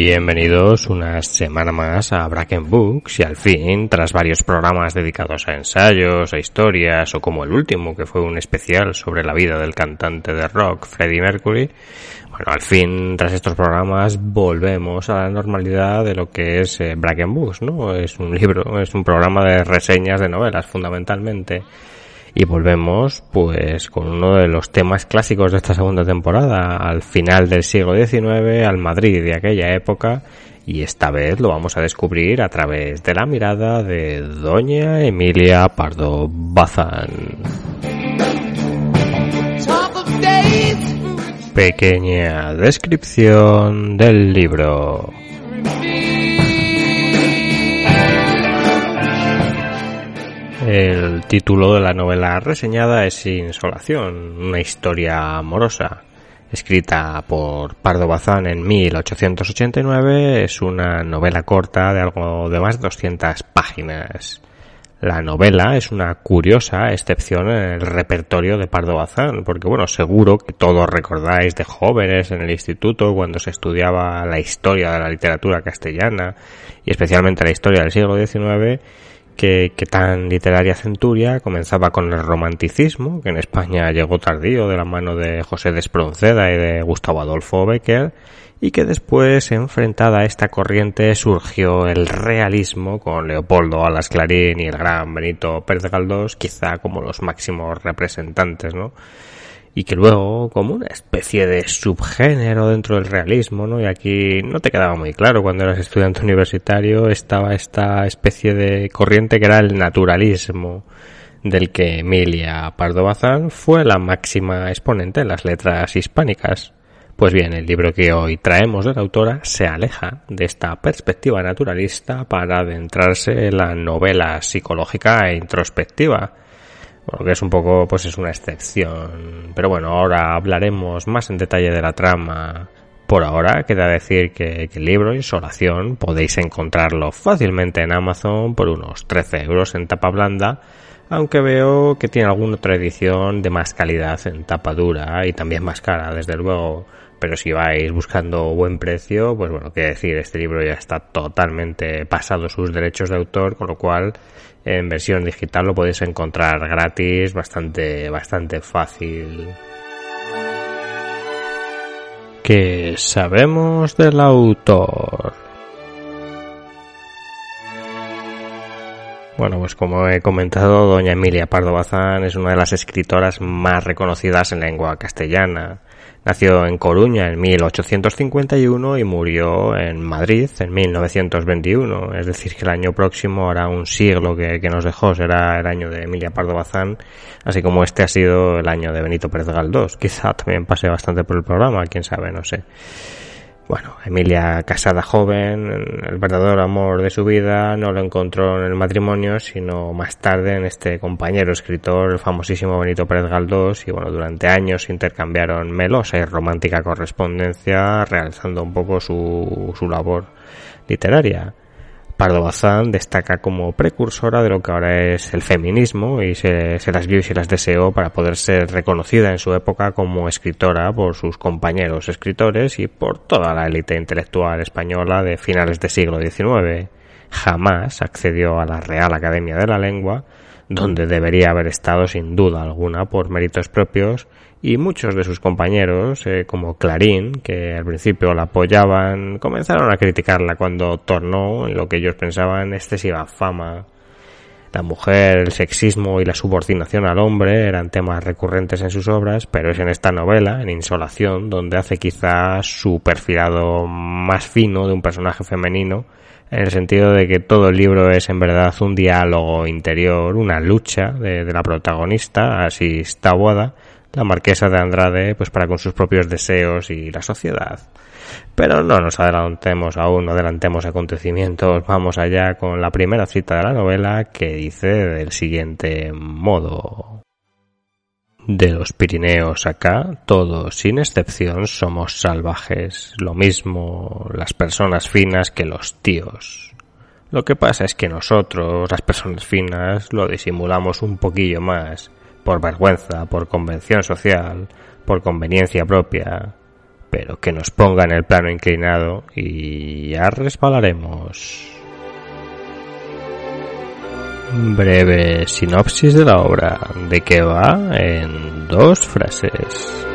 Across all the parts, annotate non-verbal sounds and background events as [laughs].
Bienvenidos una semana más a Bracken Books y al fin, tras varios programas dedicados a ensayos, a historias o como el último que fue un especial sobre la vida del cantante de rock Freddie Mercury, bueno, al fin, tras estos programas volvemos a la normalidad de lo que es eh, Bracken Books, ¿no? Es un libro, es un programa de reseñas de novelas fundamentalmente y volvemos pues con uno de los temas clásicos de esta segunda temporada, al final del siglo XIX, al Madrid de aquella época, y esta vez lo vamos a descubrir a través de la mirada de doña Emilia Pardo Bazán. Pequeña descripción del libro. El título de la novela reseñada es Insolación, una historia amorosa. Escrita por Pardo Bazán en 1889, es una novela corta de algo de más de 200 páginas. La novela es una curiosa excepción en el repertorio de Pardo Bazán, porque bueno, seguro que todos recordáis de jóvenes en el instituto cuando se estudiaba la historia de la literatura castellana y especialmente la historia del siglo XIX que, tan literaria centuria comenzaba con el romanticismo, que en España llegó tardío de la mano de José de Espronceda y de Gustavo Adolfo Becker, y que después, enfrentada a esta corriente, surgió el realismo con Leopoldo Alas Clarín y el gran Benito Pérez Galdós, quizá como los máximos representantes, ¿no? Y que luego como una especie de subgénero dentro del realismo, ¿no? Y aquí no te quedaba muy claro cuando eras estudiante universitario estaba esta especie de corriente que era el naturalismo del que Emilia Pardo Bazán fue la máxima exponente en las letras hispánicas. Pues bien, el libro que hoy traemos de la autora se aleja de esta perspectiva naturalista para adentrarse en la novela psicológica e introspectiva, bueno, que es un poco, pues es una excepción. Pero bueno, ahora hablaremos más en detalle de la trama. Por ahora, queda decir que, el libro Insolación podéis encontrarlo fácilmente en Amazon por unos 13 euros en tapa blanda, aunque veo que tiene alguna otra edición de más calidad en tapa dura y también más cara, desde luego. Pero si vais buscando buen precio, pues bueno, qué decir, este libro ya está totalmente pasado sus derechos de autor, con lo cual en versión digital lo podéis encontrar gratis, bastante, bastante fácil. ¿Qué sabemos del autor? Bueno, pues como he comentado, doña Emilia Pardo Bazán es una de las escritoras más reconocidas en lengua castellana. Nació en Coruña en 1851 y murió en Madrid en 1921. Es decir, que el año próximo hará un siglo que, nos dejó, será el año de Emilia Pardo Bazán, así como este ha sido el año de Benito Pérez Galdós. Quizá también pase bastante por el programa, quién sabe, no sé. Bueno, Emilia, casada joven, el verdadero amor de su vida no lo encontró en el matrimonio, sino más tarde en este compañero escritor, el famosísimo Benito Pérez Galdós, y bueno, durante años intercambiaron melosa y romántica correspondencia, realizando un poco su, su labor literaria. Pardo Bazán destaca como precursora de lo que ahora es el feminismo y se, las vio y se las deseó para poder ser reconocida en su época como escritora por sus compañeros escritores y por toda la élite intelectual española de finales del siglo XIX. Jamás accedió a la Real Academia de la Lengua, donde debería haber estado sin duda alguna por méritos propios y muchos de sus compañeros, eh, como Clarín, que al principio la apoyaban, comenzaron a criticarla cuando tornó en lo que ellos pensaban excesiva fama. La mujer, el sexismo y la subordinación al hombre eran temas recurrentes en sus obras, pero es en esta novela, en Insolación, donde hace quizás su perfilado más fino de un personaje femenino, en el sentido de que todo el libro es en verdad un diálogo interior, una lucha de, de la protagonista, así está boda, la marquesa de Andrade, pues para con sus propios deseos y la sociedad. Pero no nos adelantemos aún, no adelantemos acontecimientos, vamos allá con la primera cita de la novela que dice del siguiente modo. De los Pirineos acá, todos sin excepción somos salvajes, lo mismo las personas finas que los tíos. Lo que pasa es que nosotros, las personas finas, lo disimulamos un poquillo más, por vergüenza, por convención social, por conveniencia propia. pero que nos ponga en el plano inclinado y ya resbalaremos. Breve sinopsis de la obra, de qué va en dos frases.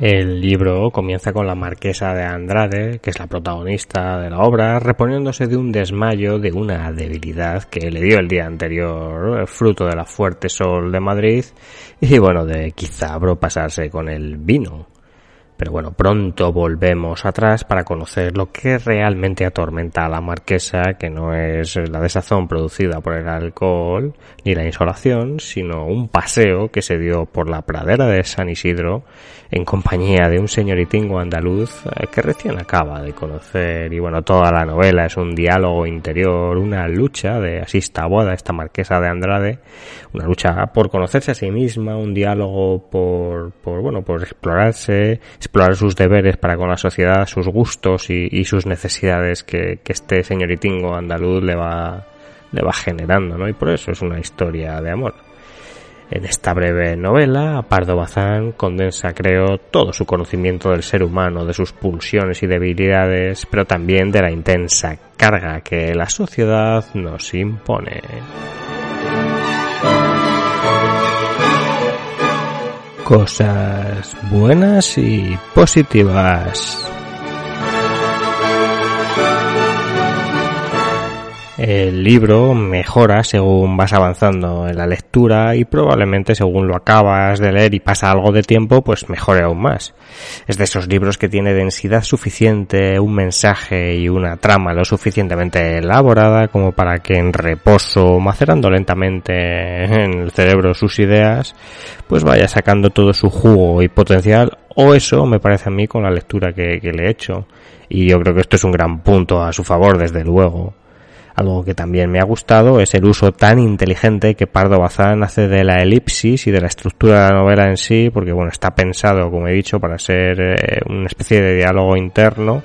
El libro comienza con la marquesa de Andrade, que es la protagonista de la obra, reponiéndose de un desmayo de una debilidad que le dio el día anterior, fruto de la fuerte sol de Madrid, y bueno, de quizá pasarse con el vino. Pero bueno, pronto volvemos atrás para conocer lo que realmente atormenta a la marquesa, que no es la desazón producida por el alcohol ni la insolación, sino un paseo que se dio por la pradera de San Isidro en compañía de un señoritingo andaluz eh, que recién acaba de conocer. Y bueno, toda la novela es un diálogo interior, una lucha de así está boda esta marquesa de Andrade, una lucha por conocerse a sí misma, un diálogo por, por bueno, por explorarse, explorar sus deberes para con la sociedad, sus gustos y, sus necesidades que, que este señoritingo andaluz le va, le va generando, ¿no? Y por eso es una historia de amor. En esta breve novela, Pardo Bazán condensa, creo, todo su conocimiento del ser humano, de sus pulsiones y debilidades, pero también de la intensa carga que la sociedad nos impone. Cosas buenas y positivas. El libro mejora según vas avanzando en la lectura y probablemente según lo acabas de leer y pasa algo de tiempo, pues mejore aún más. Es de esos libros que tiene densidad suficiente, un mensaje y una trama lo suficientemente elaborada como para que en reposo, macerando lentamente en el cerebro sus ideas, pues vaya sacando todo su jugo y potencial, o eso me parece a mí con la lectura que, que le he hecho. Y yo creo que esto es un gran punto a su favor, desde luego. Algo que también me ha gustado es el uso tan inteligente que Pardo Bazán hace de la elipsis y de la estructura de la novela en sí, porque bueno, está pensado, como he dicho, para ser eh, una especie de diálogo interno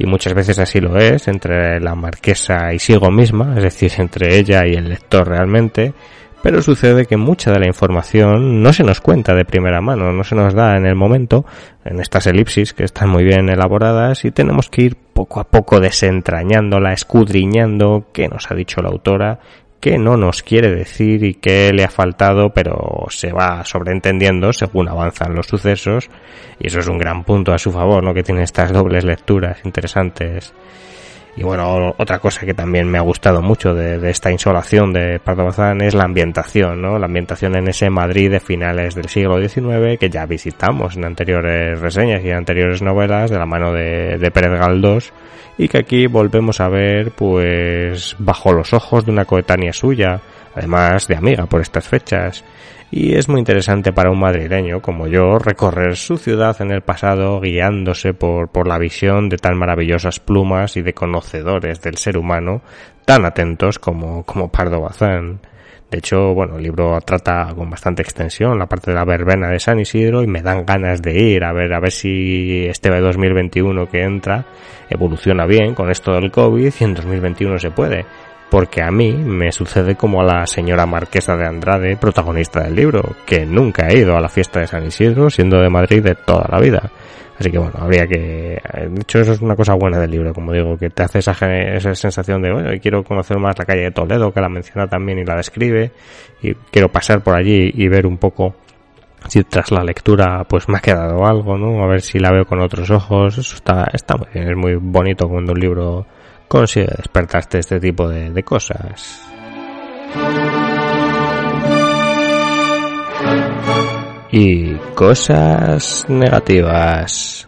y muchas veces así lo es entre la marquesa y Sigo misma, es decir, entre ella y el lector realmente, pero sucede que mucha de la información no se nos cuenta de primera mano, no se nos da en el momento, en estas elipsis que están muy bien elaboradas y tenemos que ir poco a poco desentrañándola, escudriñando qué nos ha dicho la autora, qué no nos quiere decir y qué le ha faltado, pero se va sobreentendiendo según avanzan los sucesos y eso es un gran punto a su favor, ¿no? Que tiene estas dobles lecturas interesantes y bueno, otra cosa que también me ha gustado mucho de, esta insolación de Pardo Bazán es la ambientación, ¿no? La ambientación en ese Madrid de finales del siglo XIX que ya visitamos en anteriores reseñas y anteriores novelas de la mano de, de Pérez Galdós y que aquí volvemos a ver pues bajo los ojos de una coetánea suya, además de amiga por estas fechas y es muy interesante para un madrileño como yo recorrer su ciudad en el pasado guiándose por, por la visión de tan maravillosas plumas y de del ser humano tan atentos como, como Pardo Bazán. De hecho, bueno, el libro trata con bastante extensión la parte de la verbena de San Isidro y me dan ganas de ir a ver a ver si este 2021 que entra evoluciona bien con esto del COVID y en 2021 se puede porque a mí me sucede como a la señora marquesa de Andrade, protagonista del libro, que nunca ha ido a la fiesta de San Isidro, siendo de Madrid de toda la vida. Así que bueno, habría que... De hecho, eso es una cosa buena del libro, como digo, que te hace esa, esa sensación de, bueno, quiero conocer más la calle de Toledo, que la menciona también y la describe, y quiero pasar por allí y ver un poco si tras la lectura pues me ha quedado algo, ¿no? A ver si la veo con otros ojos. Eso está, está muy bien, es muy bonito cuando un libro consigue despertarte este tipo de, de cosas. Y cosas negativas.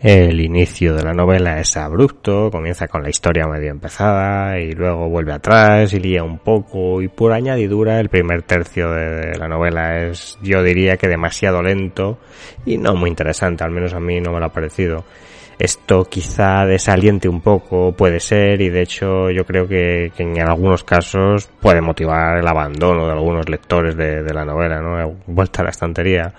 El inicio de la novela es abrupto, comienza con la historia medio empezada y luego vuelve atrás y lía un poco y por añadidura el primer tercio de la novela es yo diría que demasiado lento y no muy interesante, al menos a mí no me lo ha parecido. Esto quizá desaliente un poco, puede ser, y de hecho yo creo que, en algunos casos puede motivar el abandono de algunos lectores de, de la novela, ¿no? Vuelta a la estantería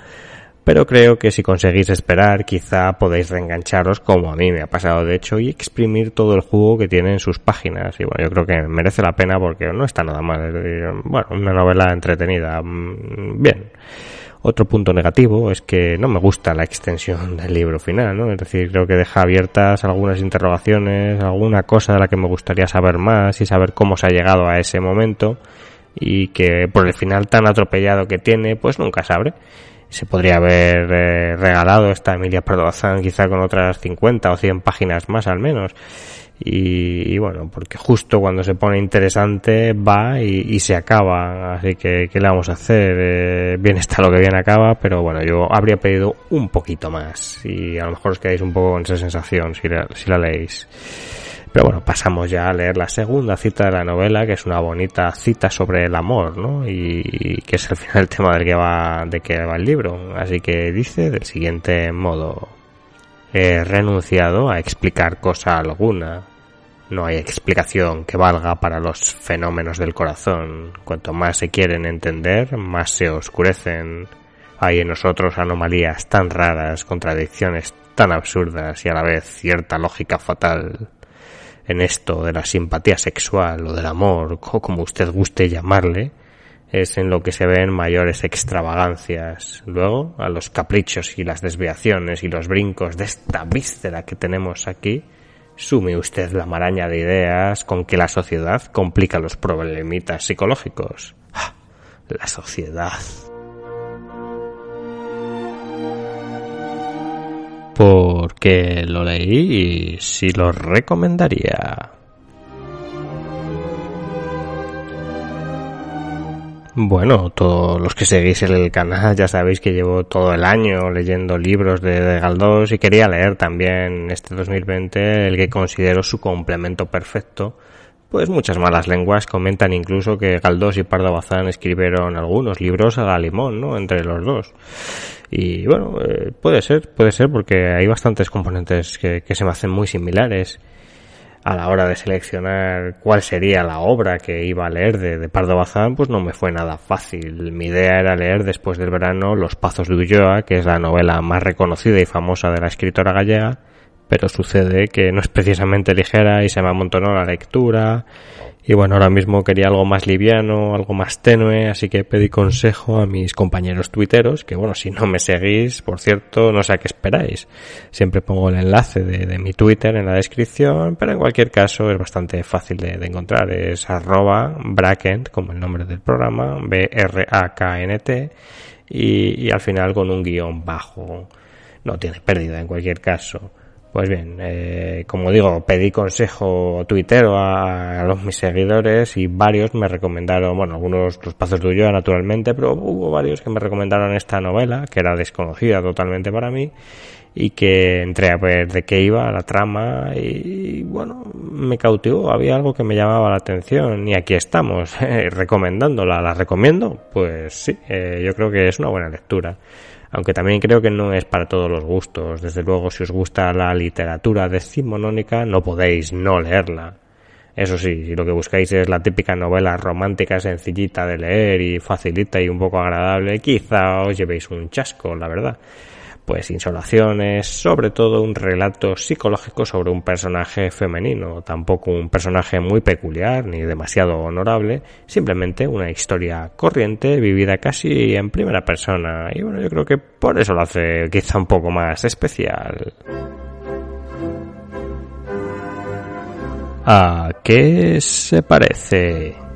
pero creo que si conseguís esperar quizá podéis reengancharos como a mí me ha pasado de hecho y exprimir todo el jugo que tiene en sus páginas y bueno yo creo que merece la pena porque no está nada mal bueno una novela entretenida mm, bien otro punto negativo es que no me gusta la extensión [laughs] del libro final, ¿no? Es decir, creo que deja abiertas algunas interrogaciones, alguna cosa de la que me gustaría saber más y saber cómo se ha llegado a ese momento y que por el final tan atropellado que tiene, pues nunca se abre. Se podría haber eh, regalado esta Emilia Pardo quizá con otras 50 o 100 páginas más al menos. Y, bueno, porque justo cuando se pone interesante va y, se acaba, así que ¿qué le vamos a hacer? Eh, bien está lo que bien acaba, pero bueno, yo habría pedido un poquito más y a lo mejor os quedáis un poco con esa sensación si la, si la leéis. Pero bueno, pasamos ya a leer la segunda cita de la novela, que es una bonita cita sobre el amor, ¿no? Y, que es al final el tema del que va, de que va el libro. Así que dice del siguiente modo. He renunciado a explicar cosa alguna. No hay explicación que valga para los fenómenos del corazón. Cuanto más se quieren entender, más se oscurecen. Hay en nosotros anomalías tan raras, contradicciones tan absurdas y a la vez cierta lógica fatal. En esto de la simpatía sexual o del amor, o como usted guste llamarle, es en lo que se ven mayores extravagancias. Luego, a los caprichos y las desviaciones y los brincos de esta víscera que tenemos aquí, sume usted la maraña de ideas con que la sociedad complica los problemitas psicológicos. ¡Ah! La sociedad. Porque lo leí y sí lo recomendaría. Bueno, todos los que seguís el canal ya sabéis que llevo todo el año leyendo libros de, de Galdós y quería leer también este 2020 el que considero su complemento perfecto. Pues muchas malas lenguas comentan incluso que Galdós y Pardo Bazán escribieron algunos libros a la limón, ¿no? Entre los dos. Y bueno, eh, puede ser, puede ser porque hay bastantes componentes que, que se me hacen muy similares a la hora de seleccionar cuál sería la obra que iba a leer de, Pardo Bazán, pues no me fue nada fácil. Mi idea era leer después del verano Los Pazos de Ulloa, que es la novela más reconocida y famosa de la escritora gallega, pero sucede que no es precisamente ligera y se me amontonó la lectura y bueno, ahora mismo quería algo más liviano, algo más tenue, así que pedí consejo a mis compañeros tuiteros, que bueno, si no me seguís, por cierto, no sé a qué esperáis. Siempre pongo el enlace de, mi Twitter en la descripción, pero en cualquier caso es bastante fácil de, encontrar. Es arroba brackent, como el nombre del programa, B-R-A-K-N-T, y, y al final con un guion bajo. No tiene pérdida en cualquier caso. Pues bien, eh, como digo, pedí consejo tuitero a, los mis seguidores y varios me recomendaron, bueno, algunos los pazos de Ulloa naturalmente, pero hubo varios que me recomendaron esta novela, que era desconocida totalmente para mí, y que entré a ver de qué iba la trama y, bueno, me cautivó, había algo que me llamaba la atención y aquí estamos, [laughs] recomendándola, ¿la recomiendo? Pues sí, eh, yo creo que es una buena lectura aunque también creo que no es para todos los gustos. Desde luego, si os gusta la literatura decimonónica, no podéis no leerla. Eso sí, si lo que buscáis es la típica novela romántica sencillita de leer y facilita y un poco agradable, quizá os llevéis un chasco, la verdad pues insolaciones, sobre todo un relato psicológico sobre un personaje femenino, tampoco un personaje muy peculiar ni demasiado honorable, simplemente una historia corriente vivida casi en primera persona y bueno, yo creo que por eso lo hace quizá un poco más especial. ¿A qué se parece?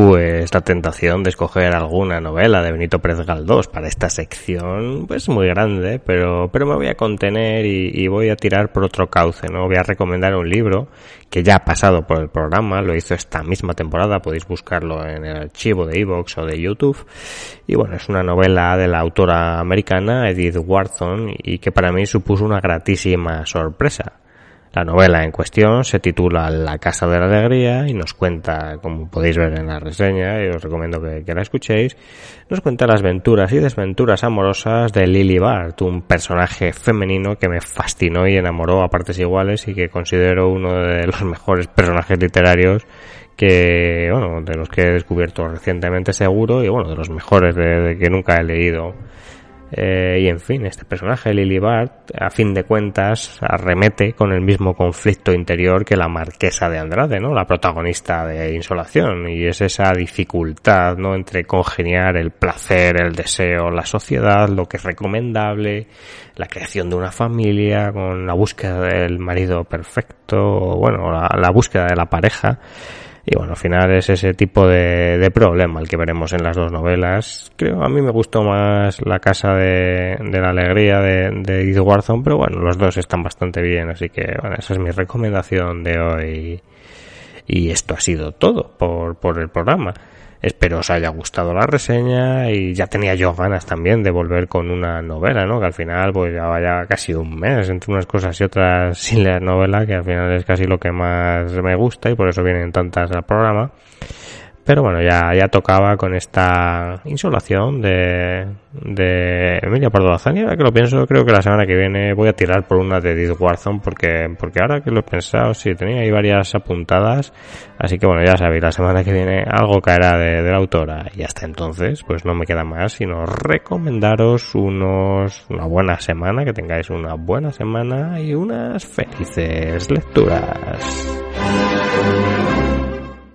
Pues la tentación de escoger alguna novela de Benito Pérez Galdós para esta sección pues es muy grande, pero, pero me voy a contener y, voy a tirar por otro cauce, ¿no? Voy a recomendar un libro que ya ha pasado por el programa, lo hizo esta misma temporada, podéis buscarlo en el archivo de Evox o de YouTube. Y bueno, es una novela de la autora americana Edith Wharton y que para mí supuso una gratísima sorpresa. La novela en cuestión se titula La Casa de la Alegría y nos cuenta, como podéis ver en la reseña, y os recomiendo que, la escuchéis, nos cuenta las aventuras y desventuras amorosas de Lily Bart, un personaje femenino que me fascinó y enamoró a partes iguales y que considero uno de los mejores personajes literarios que, bueno, de los que he descubierto recientemente seguro y bueno, de los mejores de, que nunca he leído. Eh, y en fin, este personaje, Lily Bart, a fin de cuentas, arremete con el mismo conflicto interior que la marquesa de Andrade, ¿no? La protagonista de Insolación. Y es esa dificultad, ¿no? Entre congeniar el placer, el deseo, la sociedad, lo que es recomendable, la creación de una familia, con la búsqueda del marido perfecto, bueno, la búsqueda de la pareja y bueno, al final es ese tipo de, problema el que veremos en las dos novelas. Creo, a mí me gustó más La Casa de, de la Alegría de, de Edith pero bueno, los dos están bastante bien, así que bueno, esa es mi recomendación de hoy. Y esto ha sido todo por, por el programa. Espero os haya gustado la reseña y ya tenía yo ganas también de volver con una novela, ¿no? Que al final pues ya vaya casi un mes entre unas cosas y otras sin leer novela, que al final es casi lo que más me gusta y por eso vienen tantas al programa. Pero bueno, ya, ya tocaba con esta insolación de, de Emilia Pardo. Y ahora que lo pienso, creo que la semana que viene voy a tirar por una de Edith Warzone porque, porque ahora que lo he pensado, sí, tenía ahí varias apuntadas. Así que bueno, ya sabéis, la semana que viene algo caerá de, de la autora. Y hasta entonces, pues no me queda más sino recomendaros unos, una buena semana, que tengáis una buena semana y unas felices lecturas.